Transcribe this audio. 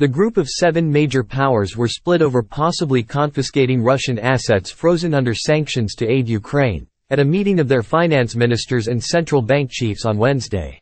The group of seven major powers were split over possibly confiscating Russian assets frozen under sanctions to aid Ukraine, at a meeting of their finance ministers and central bank chiefs on Wednesday.